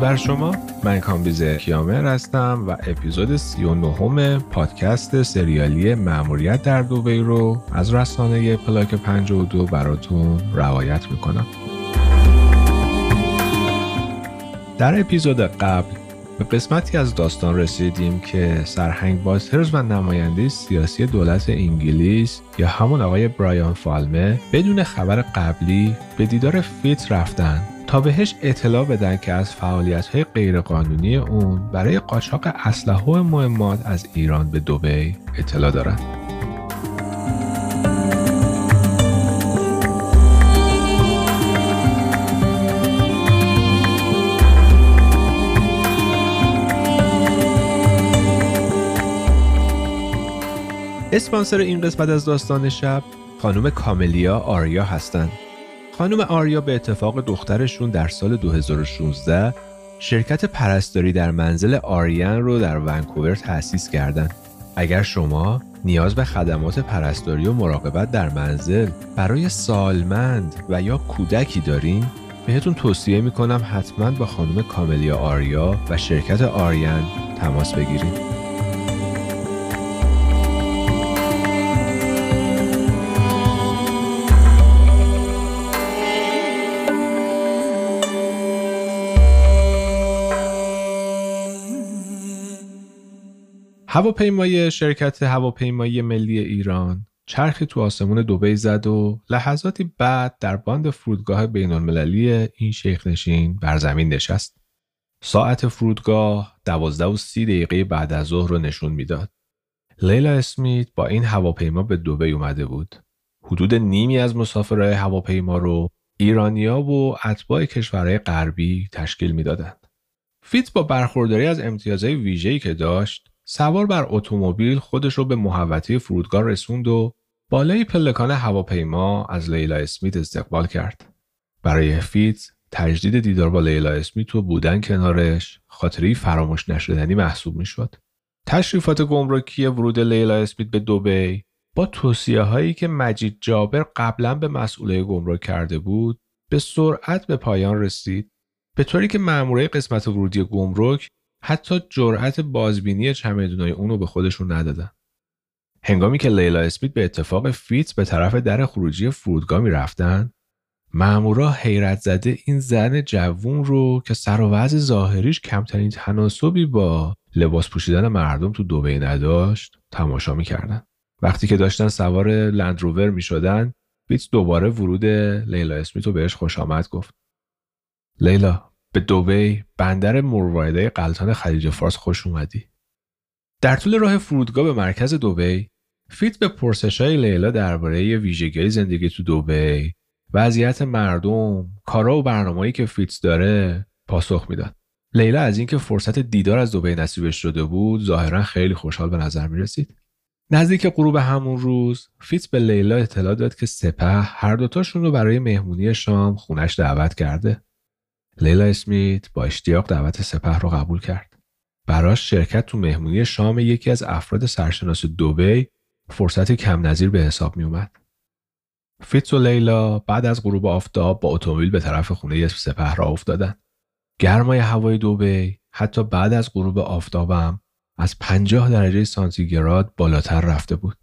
بر شما. من کامبیز کیامر هستم و اپیزود 39 پادکست سریالی ماموریت در دوبی رو از رسانه پلاک 52 براتون روایت می‌کنم. در اپیزود قبل به قسمتی از داستان رسیدیم که سرهنگ بازترز و نماینده سیاسی دولت انگلیس یا همون آقای برایان فالمه بدون خبر قبلی به دیدار فیت رفتن تا بهش اطلاع بدن که از فعالیت های غیرقانونی اون برای قاچاق اسلحه و مهمات از ایران به دوبی اطلاع دارند. اسپانسر این قسمت از داستان شب خانم کاملیا آریا هستند. خانم آریا به اتفاق دخترشون در سال 2016 شرکت پرستاری در منزل آریان رو در ونکوور تأسیس کردند. اگر شما نیاز به خدمات پرستاری و مراقبت در منزل برای سالمند و یا کودکی دارین بهتون توصیه می‌کنم حتما با خانم کاملیا آریا و شرکت آریان تماس بگیرید. هواپیمای شرکت هواپیمایی ملی ایران چرخی تو آسمون دوبی زد و لحظاتی بعد در باند فرودگاه بین المللی این شیخ نشین بر زمین نشست. ساعت فرودگاه دوازده و سی دقیقه بعد از ظهر رو نشون می‌داد. لیلا اسمیت با این هواپیما به دوبی اومده بود. حدود نیمی از مسافرهای هواپیما رو ایرانیا و اتباع کشورهای غربی تشکیل می‌دادند. فیت با برخورداری از امتیازهای ویژه‌ای که داشت سوار بر اتومبیل خودش رو به محوطه فرودگاه رسوند و بالای پلکان هواپیما از لیلا اسمیت استقبال کرد. برای فیت تجدید دیدار با لیلا اسمیت و بودن کنارش خاطره ای فراموش نشدنی محسوب می شد. تشریفات گمرکی ورود لیلا اسمیت به دوبی با توصیه هایی که مجید جابر قبلا به مسئول گمرک کرده بود به سرعت به پایان رسید به طوری که مامورای قسمت ورودی گمرک حتی جرأت بازبینی چمدونای اونو به خودشون ندادن. هنگامی که لیلا اسمیت به اتفاق فیت به طرف در خروجی فرودگاه رفتن مامورا حیرت زده این زن جوون رو که سر و وضع ظاهریش کمترین تناسبی با لباس پوشیدن مردم تو دوبه نداشت تماشا می‌کردن. وقتی که داشتن سوار لندروور می شدن فیت دوباره ورود لیلا اسمیت رو بهش خوش آمد گفت. لیلا به دوبی بندر مروارید غلطان خلیج فارس خوش اومدی. در طول راه فرودگاه به مرکز دوبی فیت به پرسش های لیلا درباره ویژگی زندگی تو دوبی وضعیت مردم کارا و برنامه‌ای که فیت داره پاسخ می‌داد لیلا از اینکه فرصت دیدار از دوبی نصیبش شده بود ظاهرا خیلی خوشحال به نظر می رسید. نزدیک غروب همون روز فیت به لیلا اطلاع داد که سپه هر دوتاشون رو برای مهمونی شام خونش دعوت کرده لیلا اسمیت با اشتیاق دعوت سپه رو قبول کرد. براش شرکت تو مهمونی شام یکی از افراد سرشناس دوبی فرصت کم نظیر به حساب می اومد. فیت و لیلا بعد از غروب آفتاب با اتومبیل به طرف خونه سپه راه افتادن. گرمای هوای دوبی حتی بعد از غروب آفتابم از 50 درجه سانتیگراد بالاتر رفته بود.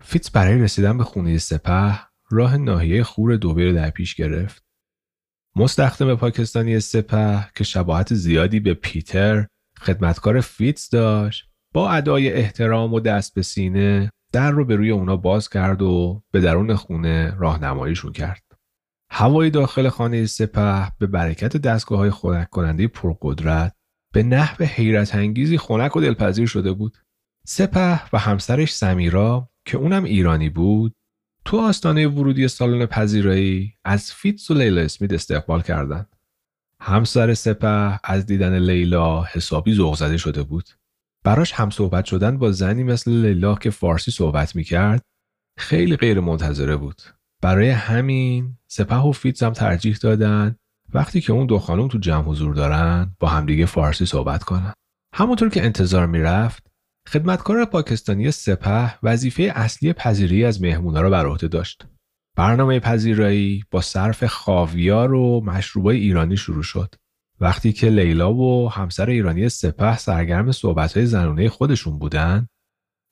فیتز برای رسیدن به خونه سپه راه ناحیه خور دوبی رو در پیش گرفت. مستخدم پاکستانی سپه که شباهت زیادی به پیتر خدمتکار فیتز داشت با ادای احترام و دست به سینه در رو به روی اونا باز کرد و به درون خونه راهنماییشون کرد. هوای داخل خانه سپه به برکت دستگاه های خنک کننده پرقدرت به نحو حیرت انگیزی خنک و دلپذیر شده بود. سپه و همسرش سمیرا که اونم ایرانی بود تو آستانه ورودی سالن پذیرایی از فیتز و لیلا اسمیت استقبال کردند. همسر سپه از دیدن لیلا حسابی ذوق زده شده بود. براش هم صحبت شدن با زنی مثل لیلا که فارسی صحبت می‌کرد خیلی غیر منتظره بود. برای همین سپه و فیتز هم ترجیح دادن وقتی که اون دو خانم تو جمع حضور دارن با همدیگه فارسی صحبت کنن. همونطور که انتظار می‌رفت خدمتکار پاکستانی سپه وظیفه اصلی پذیری از مهمونا را بر عهده داشت. برنامه پذیرایی با صرف خاویار و مشروبای ایرانی شروع شد. وقتی که لیلا و همسر ایرانی سپه سرگرم صحبتهای زنونه خودشون بودن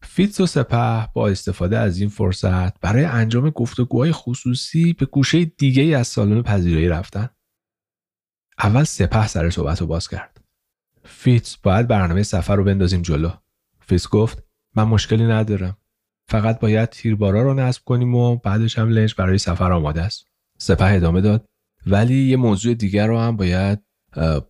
فیتز و سپه با استفاده از این فرصت برای انجام گفتگوهای خصوصی به گوشه دیگه از سالن پذیرایی رفتن. اول سپه سر صحبت رو باز کرد. فیتز باید برنامه سفر رو بندازیم جلو. فیتز گفت من مشکلی ندارم. فقط باید تیربارا رو نصب کنیم و بعدش هم لنج برای سفر آماده است. سپه ادامه داد ولی یه موضوع دیگر رو هم باید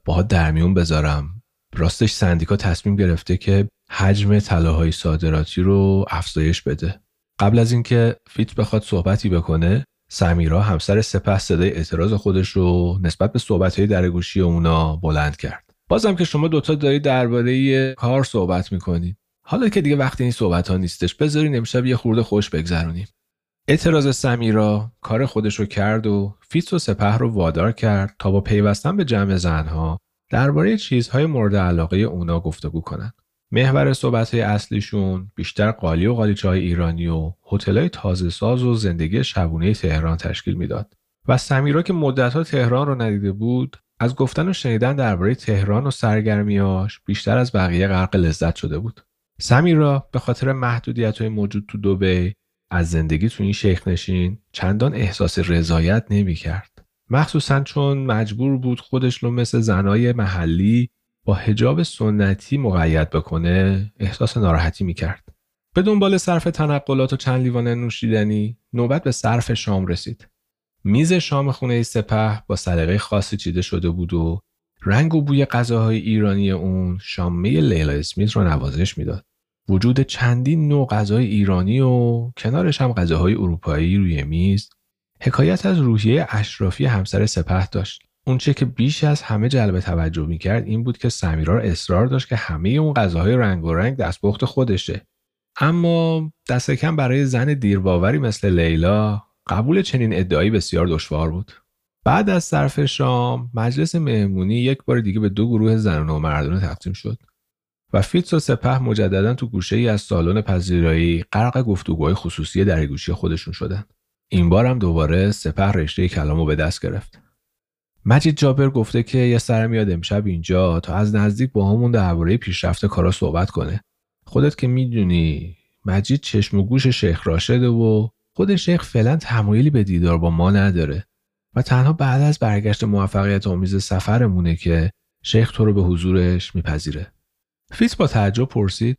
باهات در میون بذارم. راستش سندیکا تصمیم گرفته که حجم طلاهای صادراتی رو افزایش بده. قبل از اینکه فیتز بخواد صحبتی بکنه سمیرا همسر سپه صدای اعتراض خودش رو نسبت به صحبتهای درگوشی اونا بلند کرد. بازم که شما دوتا دارید درباره کار صحبت می‌کنید. حالا که دیگه وقتی این صحبت ها نیستش بذارین امشب یه خورده خوش بگذرونیم. اعتراض سمیرا کار خودش رو کرد و فیت و سپه رو وادار کرد تا با پیوستن به جمع زنها درباره چیزهای مورد علاقه اونا گفتگو کنند. محور صحبت های اصلیشون بیشتر قالی و قالیچه های ایرانی و هتل های تازه ساز و زندگی شبونه تهران تشکیل می‌داد و سمیرا که مدتها تهران رو ندیده بود از گفتن و شنیدن درباره تهران و سرگرمیاش بیشتر از بقیه غرق لذت شده بود سمیرا به خاطر محدودیت های موجود تو دوبی از زندگی تو این شیخ نشین چندان احساس رضایت نمی کرد. مخصوصا چون مجبور بود خودش رو مثل زنای محلی با هجاب سنتی مقید بکنه احساس ناراحتی می‌کرد. به دنبال صرف تنقلات و چند لیوان نوشیدنی نوبت به صرف شام رسید. میز شام خونه سپه با سلیقه خاصی چیده شده بود و رنگ و بوی غذاهای ایرانی اون شامه لیلا اسمیت رو نوازش می‌داد. وجود چندین نوع غذای ایرانی و کنارش هم غذاهای اروپایی روی میز حکایت از روحیه اشرافی همسر سپه داشت. اونچه که بیش از همه جلب توجه می‌کرد این بود که سمیرار اصرار داشت که همه اون غذاهای رنگ و رنگ دستپخت خودشه. اما دست کم برای زن دیرباوری مثل لیلا قبول چنین ادعایی بسیار دشوار بود. بعد از صرف شام مجلس مهمونی یک بار دیگه به دو گروه زنان و مردانه تقسیم شد. و فیتس و سپه مجددا تو گوشه ای از سالن پذیرایی غرق گفتگوهای خصوصی در گوشی خودشون شدن. این بار هم دوباره سپه رشته کلامو به دست گرفت. مجید جابر گفته که یه سر میاد امشب اینجا تا از نزدیک با همون درباره پیشرفت کارا صحبت کنه. خودت که می‌دونی مجید چشم و گوش شیخ راشده و خود شیخ فعلا تمایلی به دیدار با ما نداره و تنها بعد از برگشت موفقیت آمیز سفرمونه که شیخ تو رو به حضورش میپذیره. فیتز با تعجب پرسید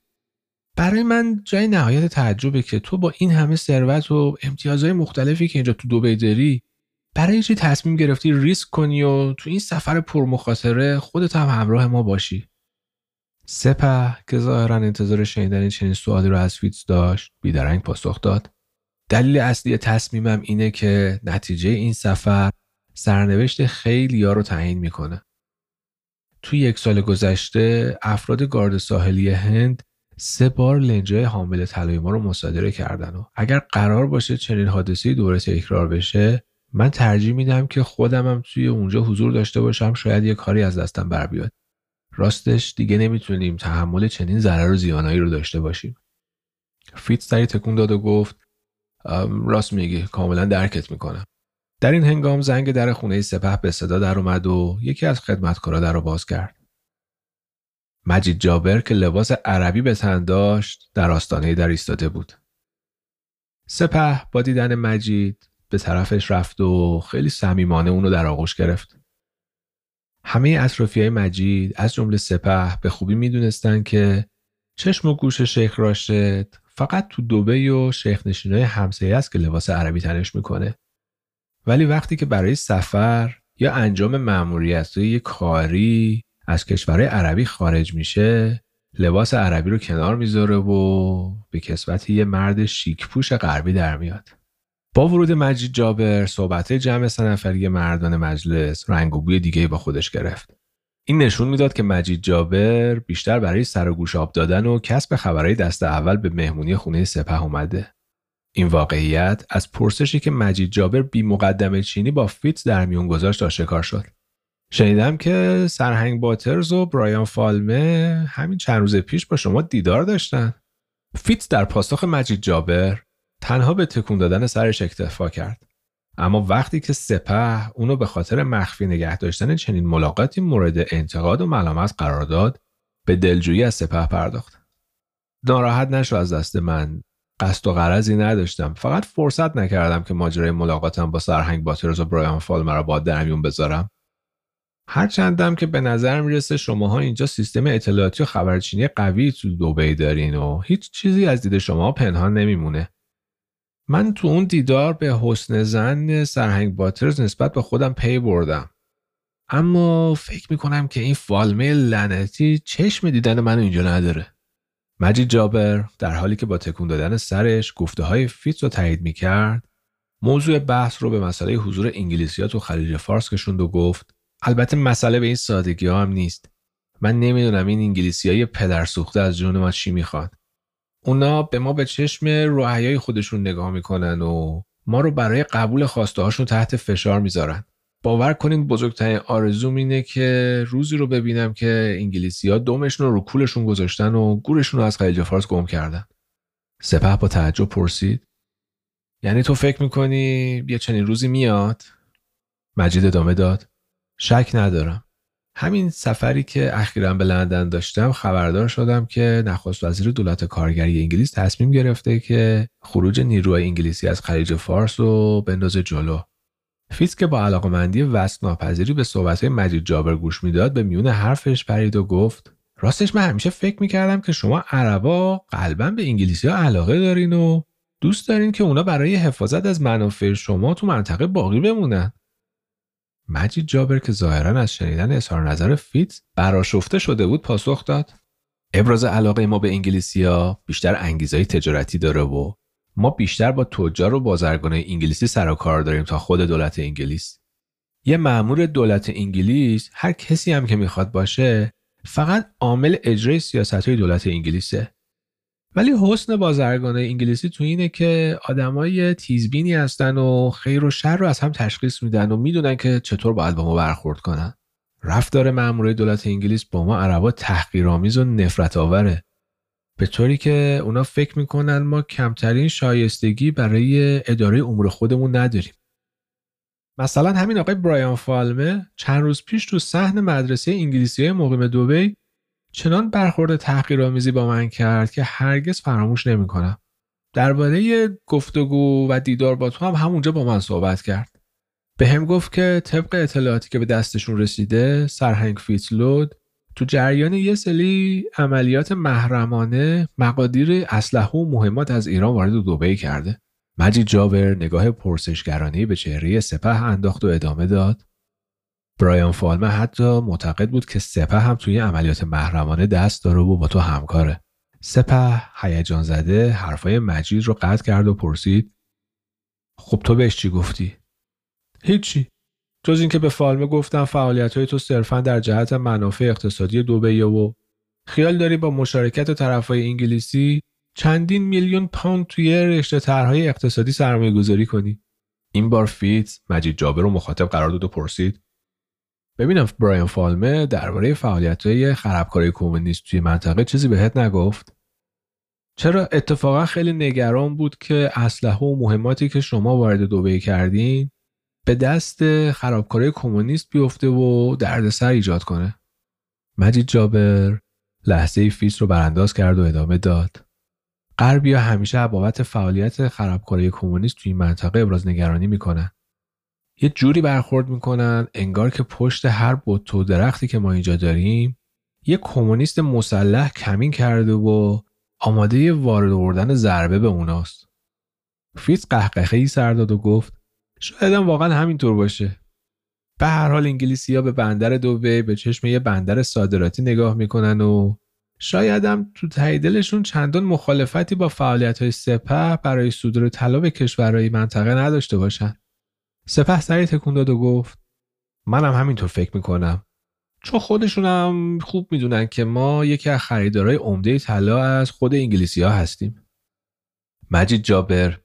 برای من جای نهایت تعجبه که تو با این همه ثروت و امتیازهای مختلفی که اینجا تو دبی داری برای چی تصمیم گرفتی ریسک کنی و تو این سفر پرمخاطره خودت هم همراه ما باشی؟ سپه که ظاهرا انتظار شنیدن چنین سوالی رو از فیتز داشت بیدرنگ پاسخ داد. دلیل اصلی تصمیمم اینه که نتیجه این سفر سرنوشت خیلی ها رو تعیین می‌کنه. تو یک سال گذشته افراد گارد ساحلی هند سه بار لنجای حامل طلای ما رو مصادره کردن. و اگر قرار باشه چنین حادثه دوره تکرار بشه من ترجیح میدم که خودمم توی اونجا حضور داشته باشم شاید یه کاری از دستم بر بیاد. راستش دیگه نمی‌تونیم تحمل چنین ضرر و زیانایی رو داشته باشیم. فیت سری تکون داد و گفت راست میگی کاملا درکت می‌کنم. در این هنگام زنگ در خونه سپه به صدا در اومد و یکی از خدمتکارا در رو باز کرد مجید جابر که لباس عربی به تن داشت در آستانه در ایستاده بود سپه با دیدن مجید به طرفش رفت و خیلی صمیمانه اونو در آغوش گرفت. همه اطرافی های مجید از جمله سپه به خوبی می‌دونستند که چشم و گوش شیخ راشد فقط تو دوبه و شیخ نشینای همسایه است که لباس عربی تنش می‌کنه. ولی وقتی که برای سفر یا انجام مأموریت یک کاری از کشورهای عربی خارج میشه لباس عربی رو کنار می‌ذاره و به کسبت یه مرد شیک پوش غربی در میاد. با ورود مجید جابر صحبت جمع سه مردان مجلس رنگ و بوی دیگه با خودش گرفت. این نشون می‌داد که مجید جابر بیشتر برای سر و گوش آب دادن و کسب خبرهای دست اول به مهمونی خونه سپه اومده. این واقعیت از پرسشی که مجید جابر بی مقدمه چینی با فیتز در میون گذاشت آشکار شد. شنیدم که سرهنگ باترز و برایان فالمه همین چند روز پیش با شما دیدار داشتن. فیتز در پاسخ مجید جابر تنها به تکون دادن سرش اکتفا کرد اما وقتی که سپه اونو به خاطر مخفی نگه داشتن چنین ملاقاتی مورد انتقاد و ملامت قرار داد به دلجویی از سپه پرداخت ناراحت نشو از دست من قصد و غرضی نداشتم. فقط فرصت نکردم که ماجرای ملاقاتم با سرهنگ باترز و برایان فال مرا با درمیون بذارم. هرچندم که به نظر می‌رسه شماها اینجا سیستم اطلاعاتی و خبرچینی قوی تو دوبی دارین و هیچ چیزی از دید شما پنهان نمیمونه. من تو اون دیدار به حسن ظن سرهنگ باترز نسبت به خودم پی بردم. اما فکر می‌کنم که این فالمه لعنتی چشم دیدن منو اینجا نداره. مجید جابر در حالی که با تکون دادن سرش گفته های فیتز رو تایید می‌کرد موضوع بحث رو به مسئله حضور انگلیسی ها تو خلیج فارس کشوند و گفت البته مسئله به این سادگی ها هم نیست. من نمی‌دونم این انگلیسی های پدر سوخته از جون ما چی می‌خوان اونا به ما به چشم روحیای خودشون نگاه می‌کنن و ما رو برای قبول خواسته هاشون تحت فشار می‌ذارن. باور کنین بزرگترین آرزوم اینه که روزی رو ببینم که انگلیسی ها دومشون رو رو کولشون گذاشتن و گورشون رو از خلیج فارس گم کردن. سپه با تعجب پرسید. یعنی تو فکر می‌کنی یه چنین روزی میاد؟ مجید ادامه داد. شک ندارم. همین سفری که اخیرا به لندن داشتم خبردار شدم که نخست وزیر دولت کارگری انگلیس تصمیم گرفته که خروج نیروهای انگلیسی از خلیج فارس رو بندازه جلو. فیتز که با علاقمندی وصف ناپذیری به صحبتهای مجید جابر گوش می‌داد به میون حرفش پرید و گفت راستش من همیشه فکر می‌کردم که شما عربا قلبا به انگلیسی ها علاقه دارین و دوست دارین که اونا برای حفاظت از منافع شما تو منطقه باقی بمونن. مجید جابر که ظاهرا از شنیدن اظهار نظر فیتز براشفته شده بود پاسخ داد. ابراز علاقه ما به انگلیسی ها بیشتر انگیزه‌ای تجارتی داره و ما بیشتر با تجار و بازرگان انگلیسی سر و کار داریم تا خود دولت انگلیس. یه مأمور دولت انگلیس هر کسی هم که می‌خواد باشه فقط عامل اجرای سیاست های دولت انگلیسه. ولی حسن بازرگان انگلیسی تو اینه که آدمای تیزبینی هستن و خیر و شر رو از هم تشخیص میدن و می‌دونن که چطور باید با ما برخورد کنن. رفتار مأمورای دولت انگلیس با ما عربا تحقیرآمیز و نفرت آوره به طوری که اونا فکر می‌کنن ما کمترین شایستگی برای اداره امور خودمون نداریم. مثلا همین آقای برایان فالمه چند روز پیش تو صحن مدرسه انگلیسی های مقیم دوبی چنان برخورد تحقیرآمیزی با من کرد که هرگز فراموش نمی‌کنم. درباره گفتگو و دیدار با تو هم همونجا با من صحبت کرد. به هم گفت که طبق اطلاعاتی که به دستشون رسیده سرهنگ فیتلود تو جریان یه سلی عملیات محرمانه مقادیر اسلحه و مهمات از ایران وارد دبی کرده. مجید جابر نگاه پرسشگرانه به چهره سپه انداخت و ادامه داد. برایان فالمه حتی معتقد بود که سپه هم توی عملیات محرمانه دست داره و با تو همکاره. سپه هیجان زده حرفای مجید رو قطع کرد و پرسید خب تو بهش چی گفتی؟ هیچی. جز اینکه به فالمه گفتم فعالیت های تو صرفا در جهت منافع اقتصادی دوبیه و خیال داری با مشارکت طرفهای انگلیسی چندین میلیون پوند توی رشته طرحهای اقتصادی سرمایه گذاری کنی؟ این بار فیتز مجید جابر رو مخاطب قرار داد و پرسید. ببینم برایان فالمه درباره فعالیت های خرابکاری کمونیست توی منطقه چیزی بهت نگفت؟ چرا اتفاقا خیلی نگران بود که اسلحه و مهماتی که شما وارد دوبه کردین به دست خرابکاری کمونیست بیفته و دردسر ایجاد کنه. مجید جابر لحظه فیس رو برانداز کرد و ادامه داد. غربیا همیشه بابت فعالیت خرابکاری کمونیست توی این منطقه ابراز نگرانی می‌کنن یه جوری برخورد می‌کنن انگار که پشت هر بت و درختی که ما اینجا داریم یه کمونیست مسلح کمین کرده و آماده وارد آوردن ضربه به اوناست. فیتز قهقهه ای سر داد و گفت شاید هم واقعا همینطور باشه. به هر حال انگلیسی ها به بندر دوبی به چشم یه بندر صادراتی نگاه می‌کنن و شاید هم تو ته دلشون چندان مخالفتی با فعالیت های سپه برای صدور طلا به کشورهای منطقه نداشته باشن. سپه سری تکون داد و گفت منم همینطور فکر می‌کنم. چون خودشون هم خوب می‌دونن که ما یکی از خریدارای عمده طلا از خود انگلیسی ها هستیم. مجید جابر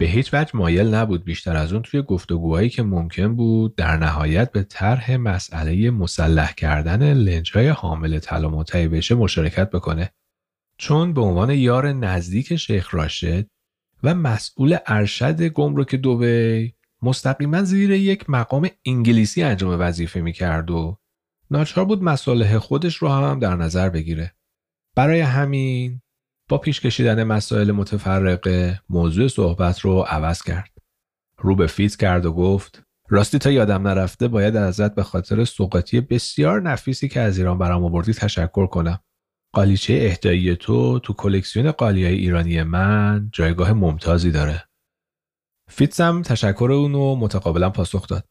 به هیچ وجه مایل نبود بیشتر از اون توی گفتگوهایی که ممکن بود در نهایت به طرح مسئله مسلح کردن لنجهای حامل طلا بشه مشارکت بکنه چون به عنوان یار نزدیک شیخ راشد و مسئول ارشد گمرک دوبی مستقیما زیر یک مقام انگلیسی انجام وظیفه می‌کرد و ناچار بود مصالح خودش رو هم در نظر بگیره. برای همین با پیش کشیدن مسائل متفرقه موضوع صحبت رو عوض کرد. رو به فیت کرد و گفت راستی تا یادم نرفته باید ازت به خاطر سوقاتی بسیار نفیسی که از ایران برام آوردی تشکر کنم. قالیچه اهدایی تو تو کلکسیون قالیای ایرانی من جایگاه ممتازی داره. فیتزم تشکر اونو متقابلا پاسخ داد.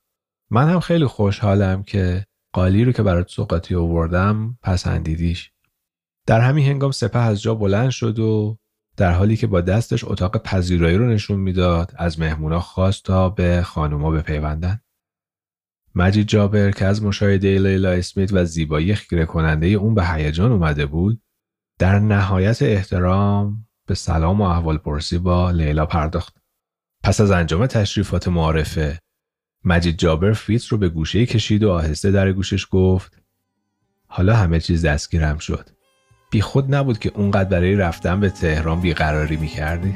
من هم خیلی خوشحالم که قالی رو که برات سوقاتی آوردم پسندیدیش. در همین هنگام سپه از جا بلند شد و در حالی که با دستش اتاق پذیرایی رو نشون می‌داد از مهمونا خواست تا به خانوما بپیوندن. مجید جابر که از مشاهده لیلا اسمیت و زیبایی خیره کننده اون به هیجان اومده بود در نهایت احترام به سلام و احوال پرسی با لیلا پرداخت. پس از انجام تشریفات معارفه مجید جابر فیت رو به گوشه کشید و آهسته در گوشش گفت حالا همه چیز دستگیرم شد. بی خود نبود که اونقدر برای رفتن به تهران بیقراری می‌کردی؟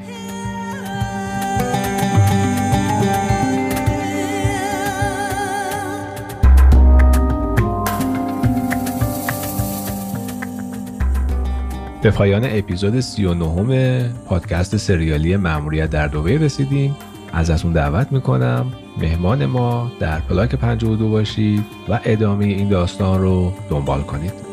به پایان اپیزود 39 پادکست سریالی مأموریت در دوبه رسیدیم ازتون دعوت می‌کنم مهمان ما در پلاک 52 باشید و ادامه این داستان رو دنبال کنید